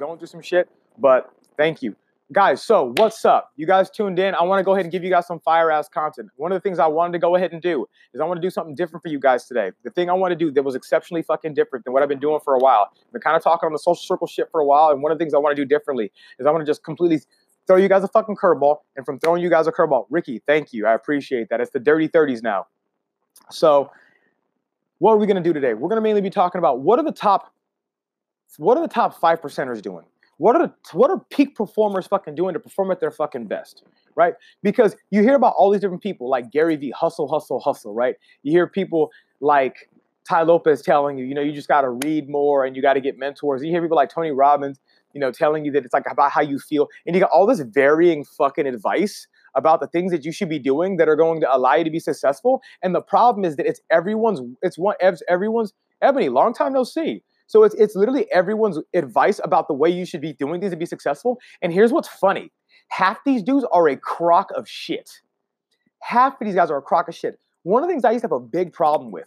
going through some shit, but thank you. Guys, so what's up? You guys tuned in. I want to go ahead and give you guys some fire ass content. One of the things I wanted to go ahead and do is I want to do something different for you guys today. The thing I want to do that was exceptionally fucking different than what I've been doing for a while. I've been kind of talking on the social circle shit for a while, and one of the things I want to do differently is I want to just completely throw you guys a fucking curveball. And from throwing you guys a curveball, Ricky, thank you. I appreciate that. It's the dirty 30s now. So, what are we going to do today? We're going to mainly be talking about what are the top what are the top 5 percenters doing? What are the, what are peak performers fucking doing to perform at their fucking best, right? Because you hear about all these different people like Gary Vee, hustle, hustle, hustle, right? You hear people like Tai Lopez telling you, you know, you just got to read more and you got to get mentors. You hear people like Tony Robbins, you know, telling you that it's like about how you feel, and you got all this varying fucking advice about the things that you should be doing that are going to allow you to be successful. And the problem is that it's everyone's, it's one, everyone's. Ebony, long time no see. So it's it's literally everyone's advice about the way you should be doing things to be successful. And here's what's funny: half these dudes are a crock of shit. Half of these guys are a crock of shit. One of the things I used to have a big problem with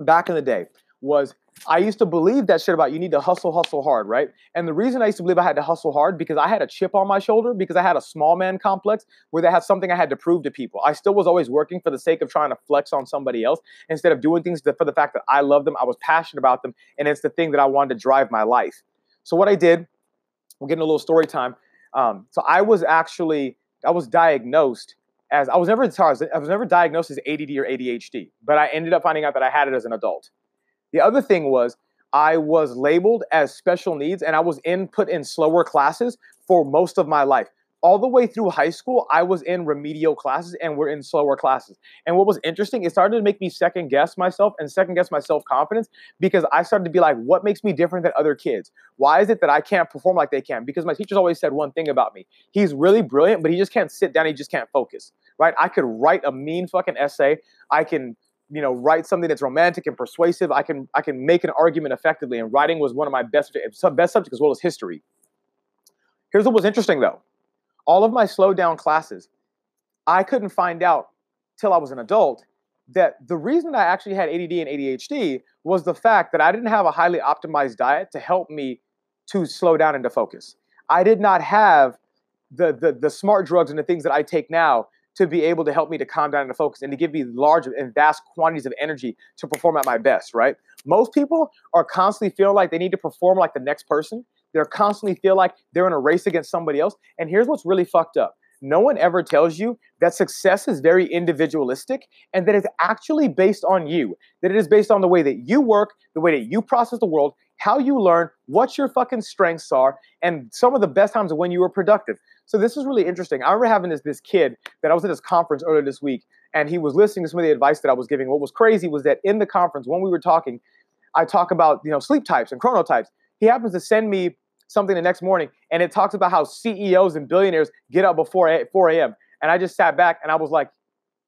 back in the day was I used to believe that shit about you need to hustle, hustle hard, right? And the reason I used to believe I had to hustle hard because I had a chip on my shoulder because I had a small man complex where they had something I had to prove to people. I still was always working for the sake of trying to flex on somebody else instead of doing things for the fact that I love them, I was passionate about them, and it's the thing that I wanted to drive my life. So what I did, we're getting a little story time. Um, so I was actually I was diagnosed as I was never I was never diagnosed as ADD or ADHD, but I ended up finding out that I had it as an adult. The other thing was I was labeled as special needs and I was in put in slower classes for most of my life. All the way through high school, I was in remedial classes and we're in slower classes. And what was interesting, it started to make me second guess myself and second guess my self confidence because I started to be like, what makes me different than other kids? Why is it that I can't perform like they can? Because my teachers always said one thing about me he's really brilliant, but he just can't sit down, he just can't focus, right? I could write a mean fucking essay. I can you know write something that's romantic and persuasive i can i can make an argument effectively and writing was one of my best best subjects as well as history. Here's what was interesting though. All of my slow down classes i couldn't find out till i was an adult that the reason i actually had add and adhd was the fact that i didn't have a highly optimized diet to help me to slow down and to focus. I did not have the, the the smart drugs and the things that i take now to be able to help me to calm down and to focus and to give me large and vast quantities of energy to perform at my best, right? Most people are constantly feeling like they need to perform like the next person. They're constantly feel like they're in a race against somebody else. And here's what's really fucked up. No one ever tells you that success is very individualistic and that it's actually based on you. That it is based on the way that you work, the way that you process the world, how you learn, what your fucking strengths are, and some of the best times when you were productive. So this is really interesting. I remember having this this kid that I was at this conference earlier this week, and he was listening to some of the advice that I was giving. What was crazy was that in the conference, when we were talking, I talk about you know sleep types and chronotypes. He happens to send me something the next morning, and it talks about how CEOs and billionaires get up before 4 a.m. And I just sat back and I was like,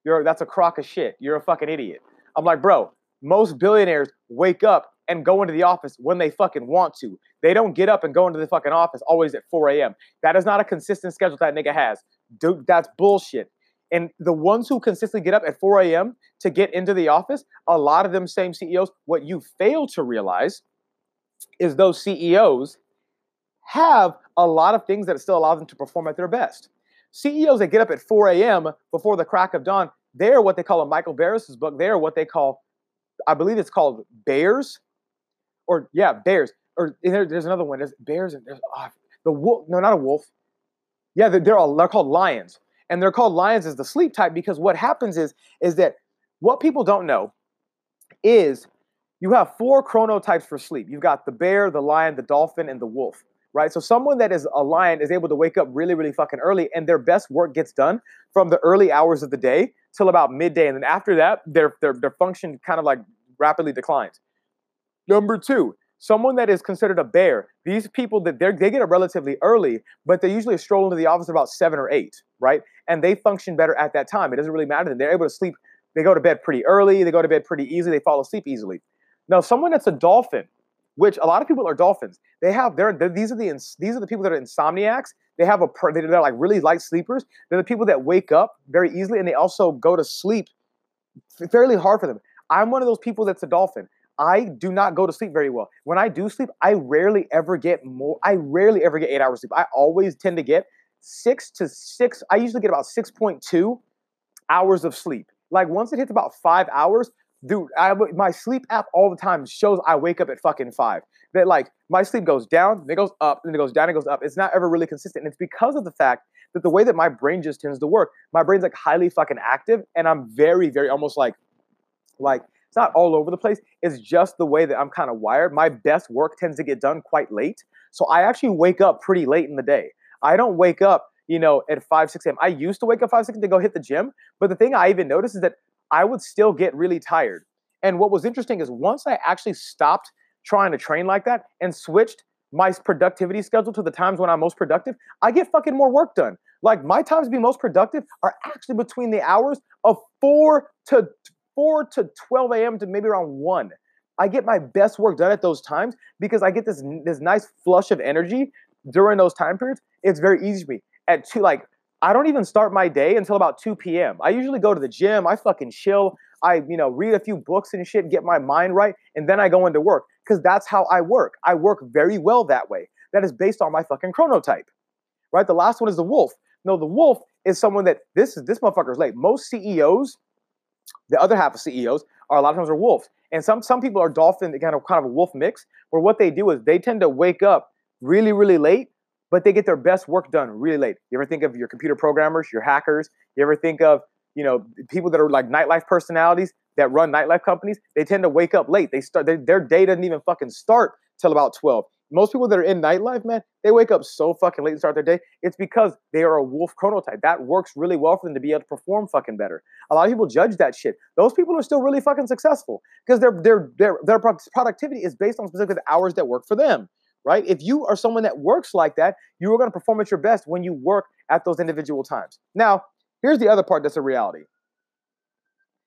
"You're that's a crock of shit. You're a fucking idiot." I'm like, bro, most billionaires wake up and go into the office when they fucking want to. They don't get up and go into the fucking office always at 4 a.m. That is not a consistent schedule that nigga has. Dude, that's bullshit. And the ones who consistently get up at 4 a.m. to get into the office, a lot of them same CEOs, what you fail to realize is those CEOs have a lot of things that still allow them to perform at their best. CEOs that get up at 4 a.m. before the crack of dawn, they're what they call in Michael Barris's book, they're what they call, I believe it's called bears or yeah, bears. Or there, there's another one. There's bears and there's oh, the wolf. No, not a wolf. Yeah, they're, they're all they're called lions, and they're called lions as the sleep type because what happens is is that what people don't know is you have four chronotypes for sleep. You've got the bear, the lion, the dolphin, and the wolf. Right. So someone that is a lion is able to wake up really, really fucking early, and their best work gets done from the early hours of the day till about midday, and then after that, their their their function kind of like rapidly declines. Number two, someone that is considered a bear. These people that they they get up relatively early, but they usually stroll into the office about seven or eight, right? And they function better at that time. It doesn't really matter. They're able to sleep. They go to bed pretty early. They go to bed pretty easily. They fall asleep easily. Now, someone that's a dolphin, which a lot of people are dolphins. They have they're, they're these are the these are the people that are insomniacs. They have a they're like really light sleepers. They're the people that wake up very easily and they also go to sleep fairly hard for them. I'm one of those people that's a dolphin. I do not go to sleep very well. When I do sleep, I rarely ever get more. I rarely ever get eight hours sleep. I always tend to get six to six. I usually get about six point two hours of sleep. Like once it hits about five hours, dude, I, my sleep app all the time shows I wake up at fucking five. That like my sleep goes down, then it goes up, then it goes down, it goes up. It's not ever really consistent. And it's because of the fact that the way that my brain just tends to work, my brain's like highly fucking active, and I'm very, very almost like, like it's not all over the place. It's just the way that I'm kind of wired. My best work tends to get done quite late. So I actually wake up pretty late in the day. I don't wake up, you know, at 5, 6 a.m. I used to wake up 5, 6 to go hit the gym. But the thing I even noticed is that I would still get really tired. And what was interesting is once I actually stopped trying to train like that and switched my productivity schedule to the times when I'm most productive, I get fucking more work done. Like my times to be most productive are actually between the hours of 4 to 4 to 12 a.m. to maybe around 1. I get my best work done at those times because I get this this nice flush of energy during those time periods. It's very easy for me. At two, like I don't even start my day until about 2 p.m. I usually go to the gym, I fucking chill, I, you know, read a few books and shit, get my mind right, and then I go into work because that's how I work. I work very well that way. That is based on my fucking chronotype. Right? The last one is the wolf. No, the wolf is someone that this is this motherfucker's late. Most CEOs, the other half of CEOs, are a lot of times are wolves. And some some people are dolphin, kind of kind of a wolf mix, where what they do is they tend to wake up really, really late, but they get their best work done really late. You ever think of your computer programmers, your hackers? You ever think of you know, people that are like nightlife personalities that run nightlife companies, they tend to wake up late. They start they, their day doesn't even fucking start till about 12. Most people that are in nightlife, man, they wake up so fucking late to start their day. It's because they are a wolf chronotype. That works really well for them to be able to perform fucking better. A lot of people judge that shit. Those people are still really fucking successful because their their their their productivity is based on specific hours that work for them right? If you are someone that works like that, you are going to perform at your best when you work at those individual times. Now, Here's the other part that's a reality.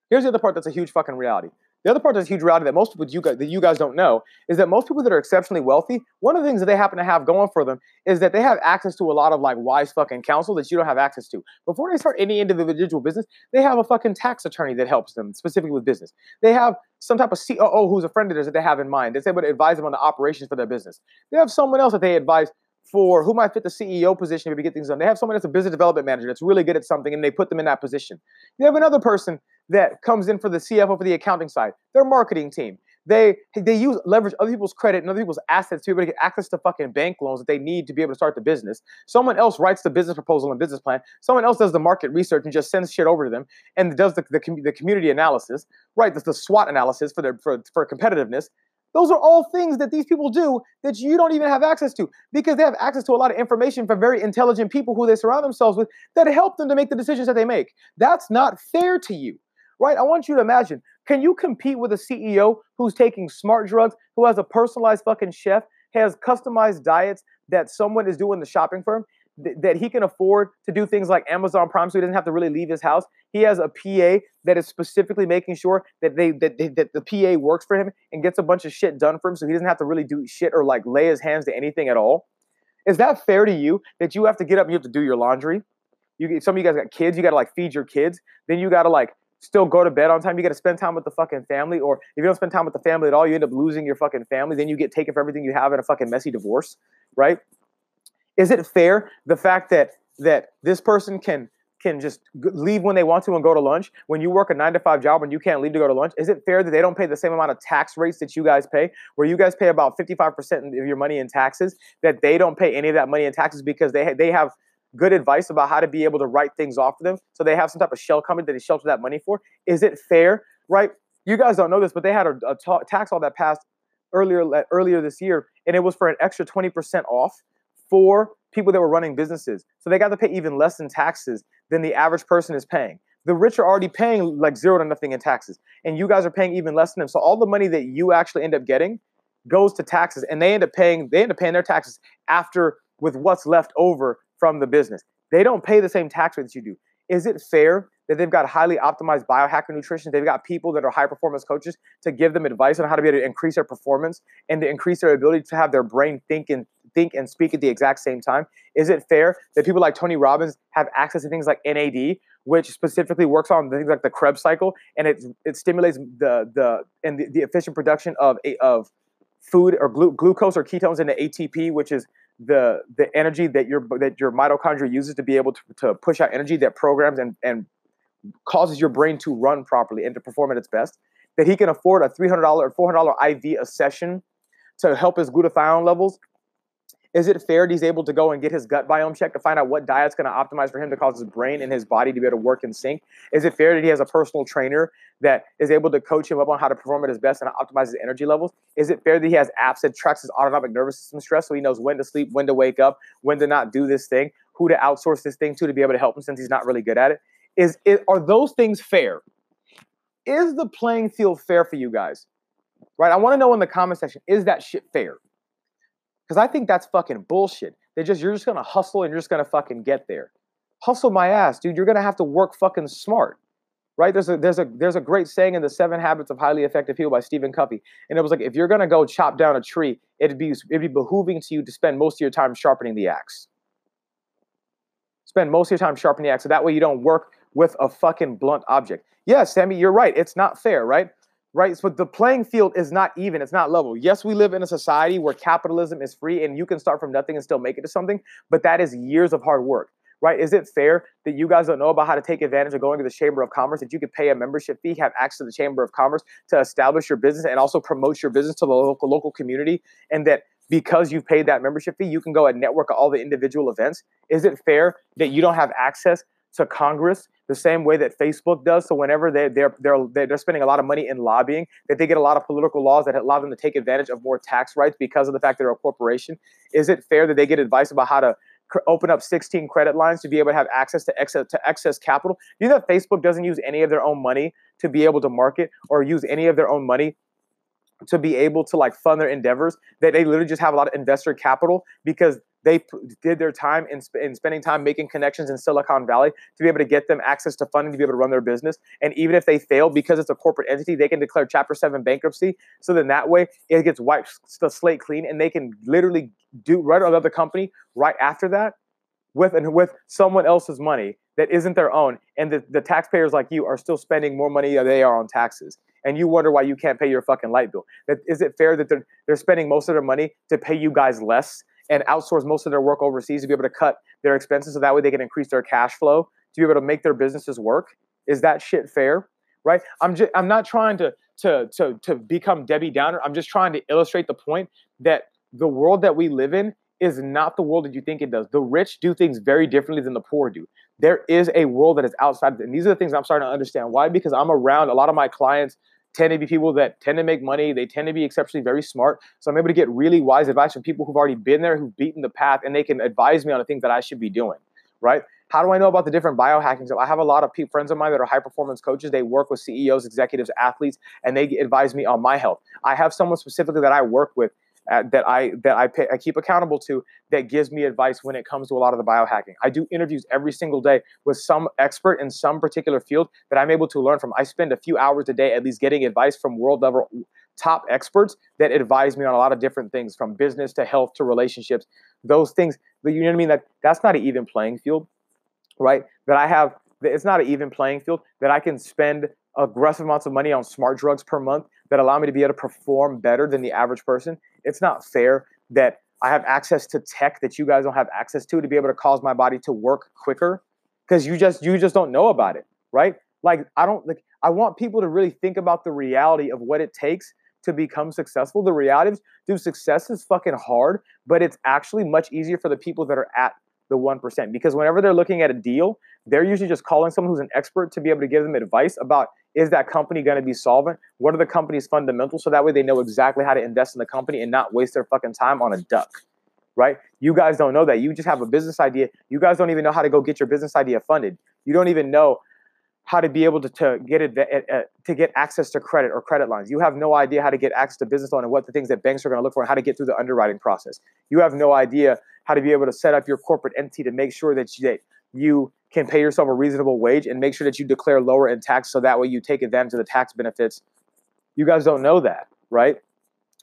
Here's the other part that's a huge fucking reality. The other part that's huge reality that most people you guys, that you guys don't know is that most people that are exceptionally wealthy, one of the things that they happen to have going for them is that they have access to a lot of like wise fucking counsel that you don't have access to. Before they start any individual business, they have a fucking tax attorney that helps them specifically with business. They have some type of COO who's a friend of theirs that they have in mind that's able to advise them on the operations for their business. They have someone else that they advise for who might fit the CEO position to get things done. They have someone that's a business development manager that's really good at something and they put them in that position. You have another person that comes in for the CFO for the accounting side, their marketing team. They they use leverage other people's credit and other people's assets to be able to get access to fucking bank loans that they need to be able to start the business. Someone else writes the business proposal and business plan. Someone else does the market research and just sends shit over to them and does the, the, the community analysis, right? The, the SWOT analysis for their for, for competitiveness. Those are all things that these people do that you don't even have access to because they have access to a lot of information from very intelligent people who they surround themselves with that help them to make the decisions that they make. That's not fair to you, right? I want you to imagine can you compete with a CEO who's taking smart drugs, who has a personalized fucking chef, has customized diets that someone is doing the shopping for him? th- that he can afford to do things like Amazon Prime, so he doesn't have to really leave his house. He has a PA that is specifically making sure that they that, they, that the PA works for him and gets a bunch of shit done for him, so he doesn't have to really do shit or like lay his hands to anything at all. Is that fair to you that you have to get up and you have to do your laundry? You some of you guys got kids, you got to like feed your kids, then you got to like still go to bed on time. You got to spend time with the fucking family, or if you don't spend time with the family at all, you end up losing your fucking family. Then you get taken for everything you have in a fucking messy divorce, right? Is it fair the fact that that this person can can just leave when they want to and go to lunch when you work a nine to five job and you can't leave to go to lunch is it fair that they don't pay the same amount of tax rates that you guys pay where you guys pay about 55% of your money in taxes that they don't pay any of that money in taxes because they, they have good advice about how to be able to write things off for them so they have some type of shell coming that they shelter that money for is it fair right you guys don't know this but they had a, a ta- tax law that passed earlier earlier this year and it was for an extra 20% off for people that were running businesses. So they got to pay even less in taxes than the average person is paying. The rich are already paying like zero to nothing in taxes, and you guys are paying even less than them. So all the money that you actually end up getting goes to taxes, and they end up paying they end up paying their taxes after with what's left over from the business. They don't pay the same tax rates you do. Is it fair that they've got highly optimized biohacker nutrition? They've got people that are high performance coaches to give them advice on how to be able to increase their performance and to increase their ability to have their brain think and think and speak at the exact same time? Is it fair that people like Tony Robbins have access to things like NAD, which specifically works on things like the Krebs cycle, and it it stimulates the the and the, the efficient production of of food or glu- glucose or ketones into ATP, which is the the energy that your that your mitochondria uses to be able to, to push out energy that programs and and causes your brain to run properly and to perform at its best. That he can afford a three hundred dollar or four hundred dollar IV a session to help his glutathione levels is it fair that he's able to go and get his gut biome checked to find out what diet's going to optimize for him to cause his brain and his body to be able to work in sync? Is it fair that he has a personal trainer that is able to coach him up on how to perform at his best and optimize his energy levels? Is it fair that he has apps that tracks his autonomic nervous system stress so he knows when to sleep, when to wake up, when to not do this thing, who to outsource this thing to to be able to help him since he's not really good at it? Is it are those things fair? Is the playing field fair for you guys? Right? I want to know in the comment section, is that shit fair? Because I think that's fucking bullshit. They just you're just gonna hustle and you're just gonna fucking get there. Hustle my ass, dude. You're gonna have to work fucking smart. Right? There's a there's a there's a great saying in the Seven Habits of Highly Effective People by Stephen Covey. And it was like if you're gonna go chop down a tree, it'd be it'd be behooving to you to spend most of your time sharpening the axe. Spend most of your time sharpening the axe. So that way you don't work with a fucking blunt object. Yes, Sammy, you're right. It's not fair, right? Right? So the playing field is not even, it's not level. Yes, we live in a society where capitalism is free and you can start from nothing and still make it to something, but that is years of hard work. Right? Is it fair that you guys don't know about how to take advantage of going to the Chamber of Commerce, that you could pay a membership fee, have access to the Chamber of Commerce to establish your business and also promote your business to the local local community, and that because you've paid that membership fee, you can go and network all the individual events? Is it fair that you don't have access to Congress the same way that Facebook does. So whenever they they're they're they're spending a lot of money in lobbying, that they get a lot of political laws that allow them to take advantage of more tax rights because of the fact that they're a corporation. Is it fair that they get advice about how to open up 16 credit lines to be able to have access to excess to excess capital? You know that Facebook doesn't use any of their own money to be able to market or use any of their own money to be able to like fund their endeavors. That they literally just have a lot of investor capital because they did their time in, sp- in spending time making connections in Silicon Valley to be able to get them access to funding to be able to run their business. And even if they fail because it's a corporate entity, they can declare Chapter 7 bankruptcy. So then that way it gets wiped the slate clean and they can literally do run another company right after that with and with someone else's money that isn't their own. And the, the taxpayers like you are still spending more money than they are on taxes. And you wonder why you can't pay your fucking light bill. That is it fair that they're they're spending most of their money to pay you guys less and outsource most of their work overseas to be able to cut their expenses so that way they can increase their cash flow to be able to make their businesses work. Is that shit fair? Right? I'm just I'm not trying to to to to become Debbie Downer. I'm just trying to illustrate the point that the world that we live in is not the world that you think it does. The rich do things very differently than the poor do. There is a world that is outside, and these are the things I'm starting to understand. Why? Because I'm around a lot of my clients tend to be people that tend to make money. They tend to be exceptionally very smart. So I'm able to get really wise advice from people who've already been there, who've beaten the path, and they can advise me on the things that I should be doing. Right? How do I know about the different biohacking? So I have a lot of friends of mine that are high performance coaches. They work with CEOs, executives, athletes, and they advise me on my health. I have someone specifically that I work with uh, that I that I, pay, I keep accountable to that gives me advice when it comes to a lot of the biohacking. I do interviews every single day with some expert in some particular field that I'm able to learn from. I spend a few hours a day at least getting advice from world level top experts that advise me on a lot of different things from business to health to relationships. Those things, you know what I mean? That that's not an even playing field, right? That I have it's not an even playing field that I can spend aggressive amounts of money on smart drugs per month that allow me to be able to perform better than the average person. It's not fair that I have access to tech that you guys don't have access to to be able to cause my body to work quicker because you just you just don't know about it, right? Like I don't like I want people to really think about the reality of what it takes to become successful. The reality is, dude, success is fucking hard, but it's actually much easier for the people that are at the 1% because whenever they're looking at a deal, they're usually just calling someone who's an expert to be able to give them advice about is that company going to be solvent? What are the company's fundamentals? So that way they know exactly how to invest in the company and not waste their fucking time on a duck, right? You guys don't know that. You just have a business idea. You guys don't even know how to go get your business idea funded. You don't even know how to be able to, to get it uh, to get access to credit or credit lines. You have no idea how to get access to business loan and what the things that banks are going to look for and how to get through the underwriting process. You have no idea how to be able to set up your corporate entity to make sure that you, that you can pay yourself a reasonable wage and make sure that you declare lower in tax so that way you take advantage of the tax benefits. You guys don't know that, right?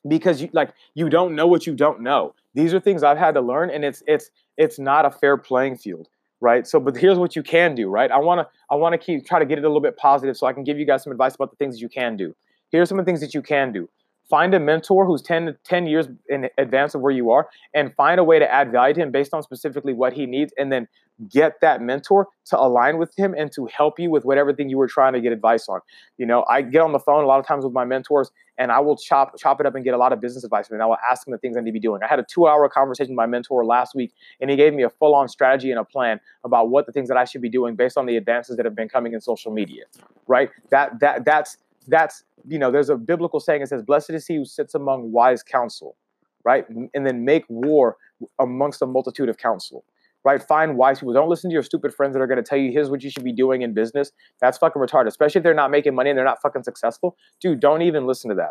Because you like you don't know what you don't know. These are things I've had to learn, and it's it's it's not a fair playing field, right? So, but here's what you can do, right? I want to I want to keep try to get it a little bit positive, so I can give you guys some advice about the things that you can do. Here's some of the things that you can do find a mentor who's 10, 10 years in advance of where you are and find a way to add value to him based on specifically what he needs and then get that mentor to align with him and to help you with whatever thing you were trying to get advice on you know i get on the phone a lot of times with my mentors and i will chop chop it up and get a lot of business advice and i will ask him the things i need to be doing. I had a two hour conversation with my mentor last week and he gave me a full on strategy and a plan about what the things that i should be doing based on the advances that have been coming in social media right? That that that's that's you know there's a biblical saying that says blessed is he who sits among wise counsel right? And then make war amongst a multitude of counsel right? Find wise people. Don't listen to your stupid friends that are going to tell you here's what you should be doing in business. That's fucking retarded especially if they're not making money and they're not fucking successful. Dude don't even listen to that.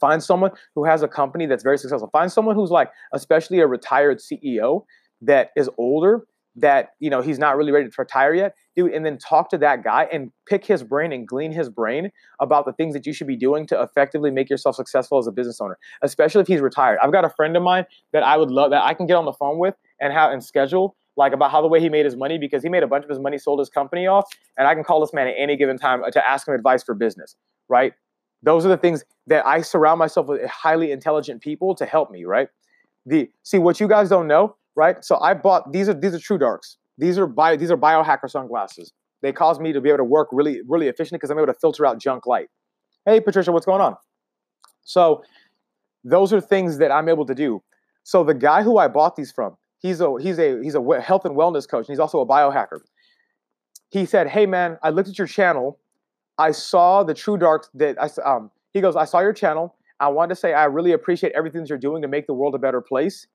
Find someone who has a company that's very successful. Find someone who's like especially a retired ceo that is older that you know he's not really ready to retire yet dude and then talk to that guy and pick his brain and glean his brain about the things that you should be doing to effectively make yourself successful as a business owner especially if he's retired. I've got a friend of mine that i would love that i can get on the phone with and have and schedule like about how the way he made his money because he made a bunch of his money sold his company off and i can call this man at any given time uh, to ask him advice for business right? Those are the things that i surround myself with highly intelligent people to help me right? The see what you guys don't know right? So I bought these are these are True Darks. These are bio these are biohacker sunglasses. They cause me to be able to work really really efficiently because I'm able to filter out junk light. Hey Patricia, what's going on? So those are things that I'm able to do. So the guy who I bought these from, he's a he's a he's a health and wellness coach, and he's also a biohacker. He said, "Hey man, I looked at your channel. I saw the True Darks that I um." He goes, "I saw your channel. I wanted to say I really appreciate everything that you're doing to make the world a better place.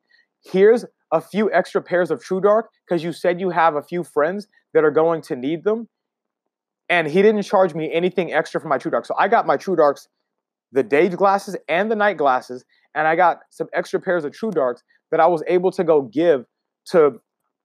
Here's a few extra pairs of True Dark because you said you have a few friends that are going to need them. And he didn't charge me anything extra for my True Dark. So I got my True Darks, the day glasses and the night glasses, and I got some extra pairs of True Darks that I was able to go give to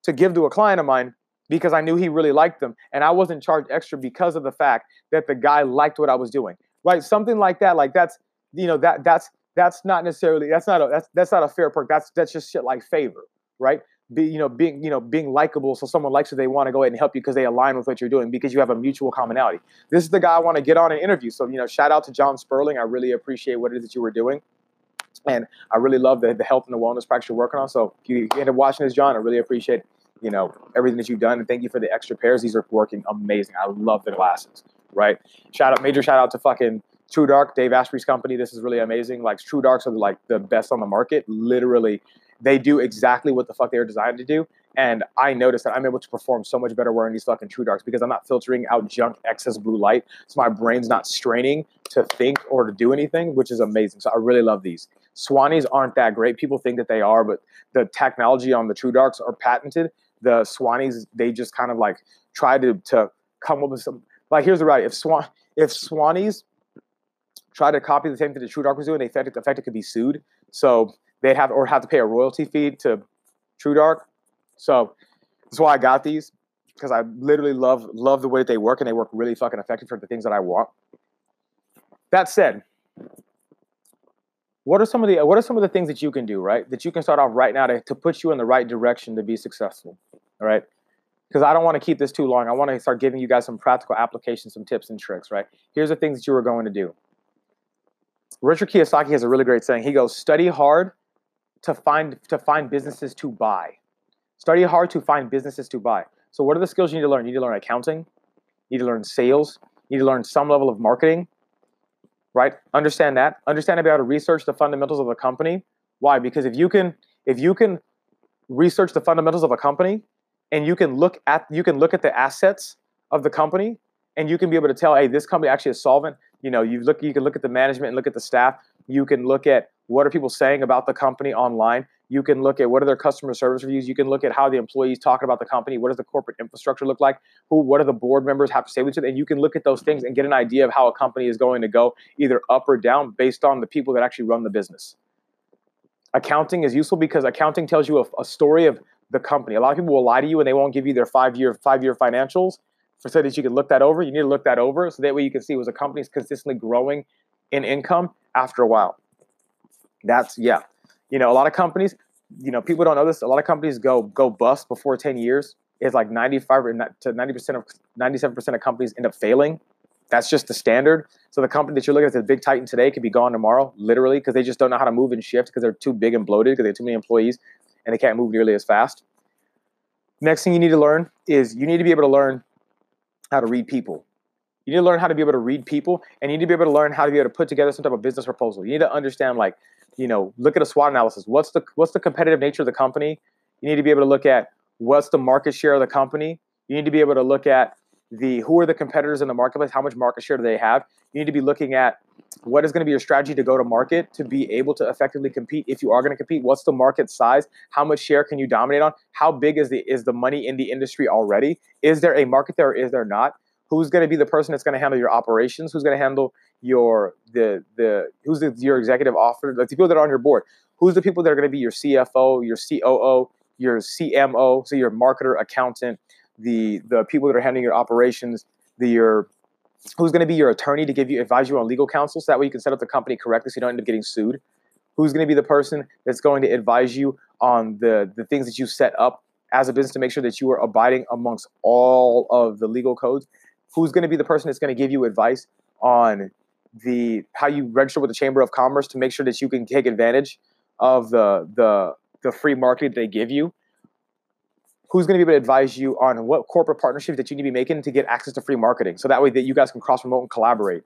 to give to a client of mine because I knew he really liked them. And I wasn't charged extra because of the fact that the guy liked what I was doing. Right? Something like that. Like that's you know, that that's that's not necessarily that's not a that's that's not a fair perk. That's that's just shit like favor, right? Be you know being you know being likable, so someone likes you, they want to go ahead and help you because they align with what you're doing because you have a mutual commonality. This is the guy I want to get on an interview. So you know, shout out to John Sperling. I really appreciate what it is that you were doing. And I really love the, the health and the wellness practice you're working on. So if you, end up watching this, John, I really appreciate you know everything that you've done and thank you for the extra pairs. These are working amazing. I love the glasses. Right? Shout out, major shout out to fucking True Dark, Dave Asprey's company. This is really amazing. Like True Darks are like the best on the market. Literally, they do exactly what the fuck they were designed to do. And I noticed that I'm able to perform so much better wearing these fucking True Darks because I'm not filtering out junk excess blue light. So my brain's not straining to think or to do anything, which is amazing. So I really love these. Swannies aren't that great. People think that they are, but the technology on the True Darks are patented. The Swannies, they just kind of like try to, to come up with some like here's the right. If Swan if Swannies try to copy the same thing that True Dark was doing, they effective, effective could be sued. So they'd have or have to pay a royalty fee to True Dark. So that's why I got these because I literally love love the way that they work and they work really fucking effective for the things that I want. That said, what are some of the what are some of the things that you can do right that you can start off right now to, to put you in the right direction to be successful all right because i don't want to keep this too long i want to start giving you guys some practical applications some tips and tricks right here's the things that you are going to do Richard Kiyosaki has a really great saying. He goes, "Study hard to find to find businesses to buy. Study hard to find businesses to buy." So, what are the skills you need to learn? You need to learn accounting. You need to learn sales. You need to learn some level of marketing. Right? Understand that. Understand about how to research the fundamentals of a company. Why? Because if you can if you can research the fundamentals of a company and you can look at you can look at the assets of the company and you can be able to tell, hey, this company actually is solvent you know you look you can look at the management and look at the staff. You can look at what are people saying about the company online. You can look at what are their customer service reviews. You can look at how the employees talk about the company. What does the corporate infrastructure look like? Who what do the board members have to say with it and you can look at those things and get an idea of how a company is going to go either up or down based on the people that actually run the business. Accounting is useful because accounting tells you a, a story of the company. A lot of people will lie to you and they won't give you their five year five year financials so that you can look that over. You need to look that over so that way you can see was a company's consistently growing in income after a while. That's yeah. You know, a lot of companies, you know, people don't know this. A lot of companies go go bust before 10 years. It's like 95 to 90% of 97% of companies end up failing. That's just the standard. So the company that you're looking at, the big Titan today, could be gone tomorrow, literally, because they just don't know how to move and shift because they're too big and bloated because they have too many employees and they can't move nearly as fast. Next thing you need to learn is you need to be able to learn how to read people. You need to learn how to be able to read people, and you need to be able to learn how to be able to put together some type of business proposal. You need to understand, like, you know, look at a SWOT analysis. What's the what's the competitive nature of the company? You need to be able to look at what's the market share of the company. You need to be able to look at the who are the competitors in the marketplace, how much market share do they have. You need to be looking at what is going to be your strategy to go to market to be able to effectively compete. If you are going to compete what's the market size? How much share can you dominate on? How big is the is the money in the industry already? Is there a market there or is there not? Who's going to be the person that's going to handle your operations? Who's going to handle your the the who's the, your executive officer like the people that are on your board? Who's the people that are going to be your cfo your coo your cmo so your marketer accountant the the people that are handling your operations the your who's going to be your attorney to give you advise you on legal counsel so that way you can set up the company correctly so you don't end up getting sued who's going to be the person that's going to advise you on the the things that you set up as a business to make sure that you are abiding amongst all of the legal codes who's going to be the person that's going to give you advice on the how you register with the Chamber of Commerce to make sure that you can take advantage of the the the free market they give you. Who's going to be able to advise you on what corporate partnerships that you need to be making to get access to free marketing, so that way that you guys can cross promote and collaborate,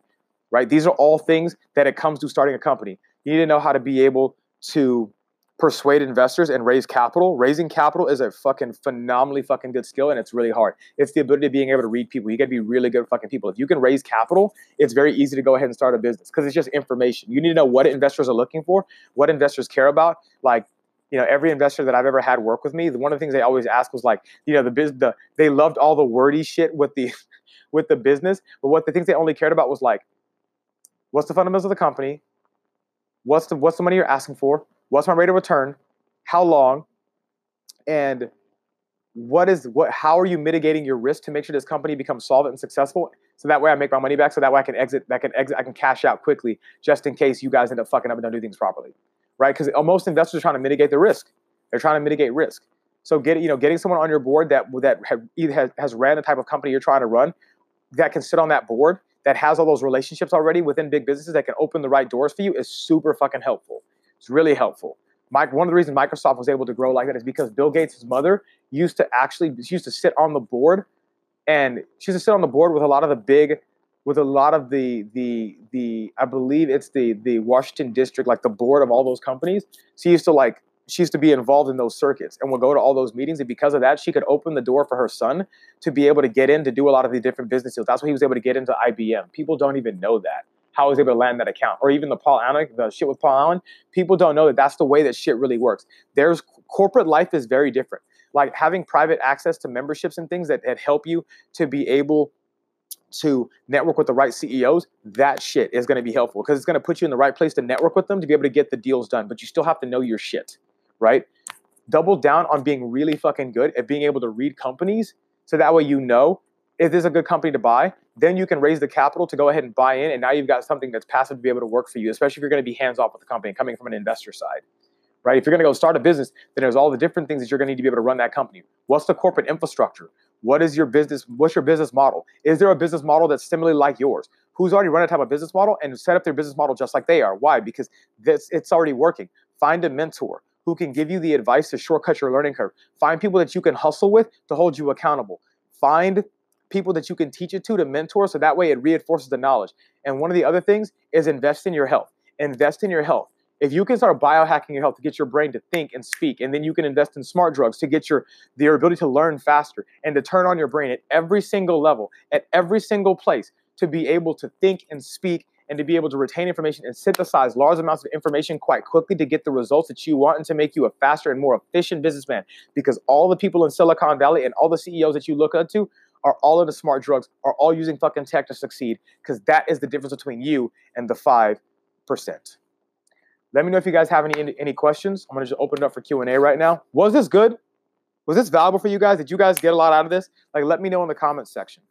right? These are all things that it comes to starting a company. You need to know how to be able to persuade investors and raise capital. Raising capital is a fucking phenomenally fucking good skill and it's really hard. It's the ability of being able to read people. You got to be really good fucking people. If you can raise capital, it's very easy to go ahead and start a business because it's just information. You need to know what investors are looking for, what investors care about. Like, you know, every investor that I've ever had work with me, one of the things they always ask was like, you know, the biz, the they loved all the wordy shit with the with the business, but what the things they only cared about was like, what's the fundamentals of the company? What's the what's the money you're asking for? what's my rate of return, how long, and what is what how are you mitigating your risk to make sure this company becomes solvent and successful so that way i make my money back so that way i can exit that can exit i can cash out quickly just in case you guys end up fucking up and don't do things properly right? Because most investors are trying to mitigate the risk. They're trying to mitigate risk. So get you know getting someone on your board that that either has, has ran the type of company you're trying to run that can sit on that board that has all those relationships already within big businesses that can open the right doors for you is super fucking helpful. It's really helpful. Mike, one of the reasons Microsoft was able to grow like that is because Bill Gates' mother used to actually she used to sit on the board, and she used to sit on the board with a lot of the big, with a lot of the the the I believe it's the the Washington district, like the board of all those companies. She used to like she used to be involved in those circuits and would go to all those meetings. And because of that, she could open the door for her son to be able to get in to do a lot of the different business deals. That's why he was able to get into IBM. People don't even know that how was able to land that account, or even the Paul Allen, the shit with Paul Allen. People don't know that that's the way that shit really works. There's corporate life is very different. Like having private access to memberships and things that, that help you to be able to network with the right CEOs, that shit is going to be helpful because it's going to put you in the right place to network with them to be able to get the deals done. But you still have to know your shit, right? Double down on being really fucking good at being able to read companies so that way you know if this a good company to buy? Then you can raise the capital to go ahead and buy in, and now you've got something that's passive to be able to work for you, especially if you're going to be hands off with the company coming from an investor side. Right? If you're going to go start a business, then there's all the different things that you're going to need to be able to run that company. What's the corporate infrastructure? What is your business? What's your business model? Is there a business model that's similarly like yours? Who's already run a type of business model and set up their business model just like they are? Why? Because this it's already working. Find a mentor who can give you the advice to shortcut your learning curve. Find people that you can hustle with to hold you accountable. Find people that you can teach it to to mentor so that way it reinforces the knowledge. And one of the other things is invest in your health. Invest in your health. If you can start biohacking your health to get your brain to think and speak, and then you can invest in smart drugs to get your your ability to learn faster and to turn on your brain at every single level, at every single place, to be able to think and speak and to be able to retain information and synthesize large amounts of information quite quickly to get the results that you want and to make you a faster and more efficient businessman. Because all the people in Silicon Valley and all the CEOs that you look up to are all into smart drugs, are all using fucking tech to succeed, because that is the difference between you and the 5%. Let me know if you guys have any any questions. I'm gonna just open it up for Q&A right now. Was this good? Was this valuable for you guys? Did you guys get a lot out of this? Like, let me know in the comments section.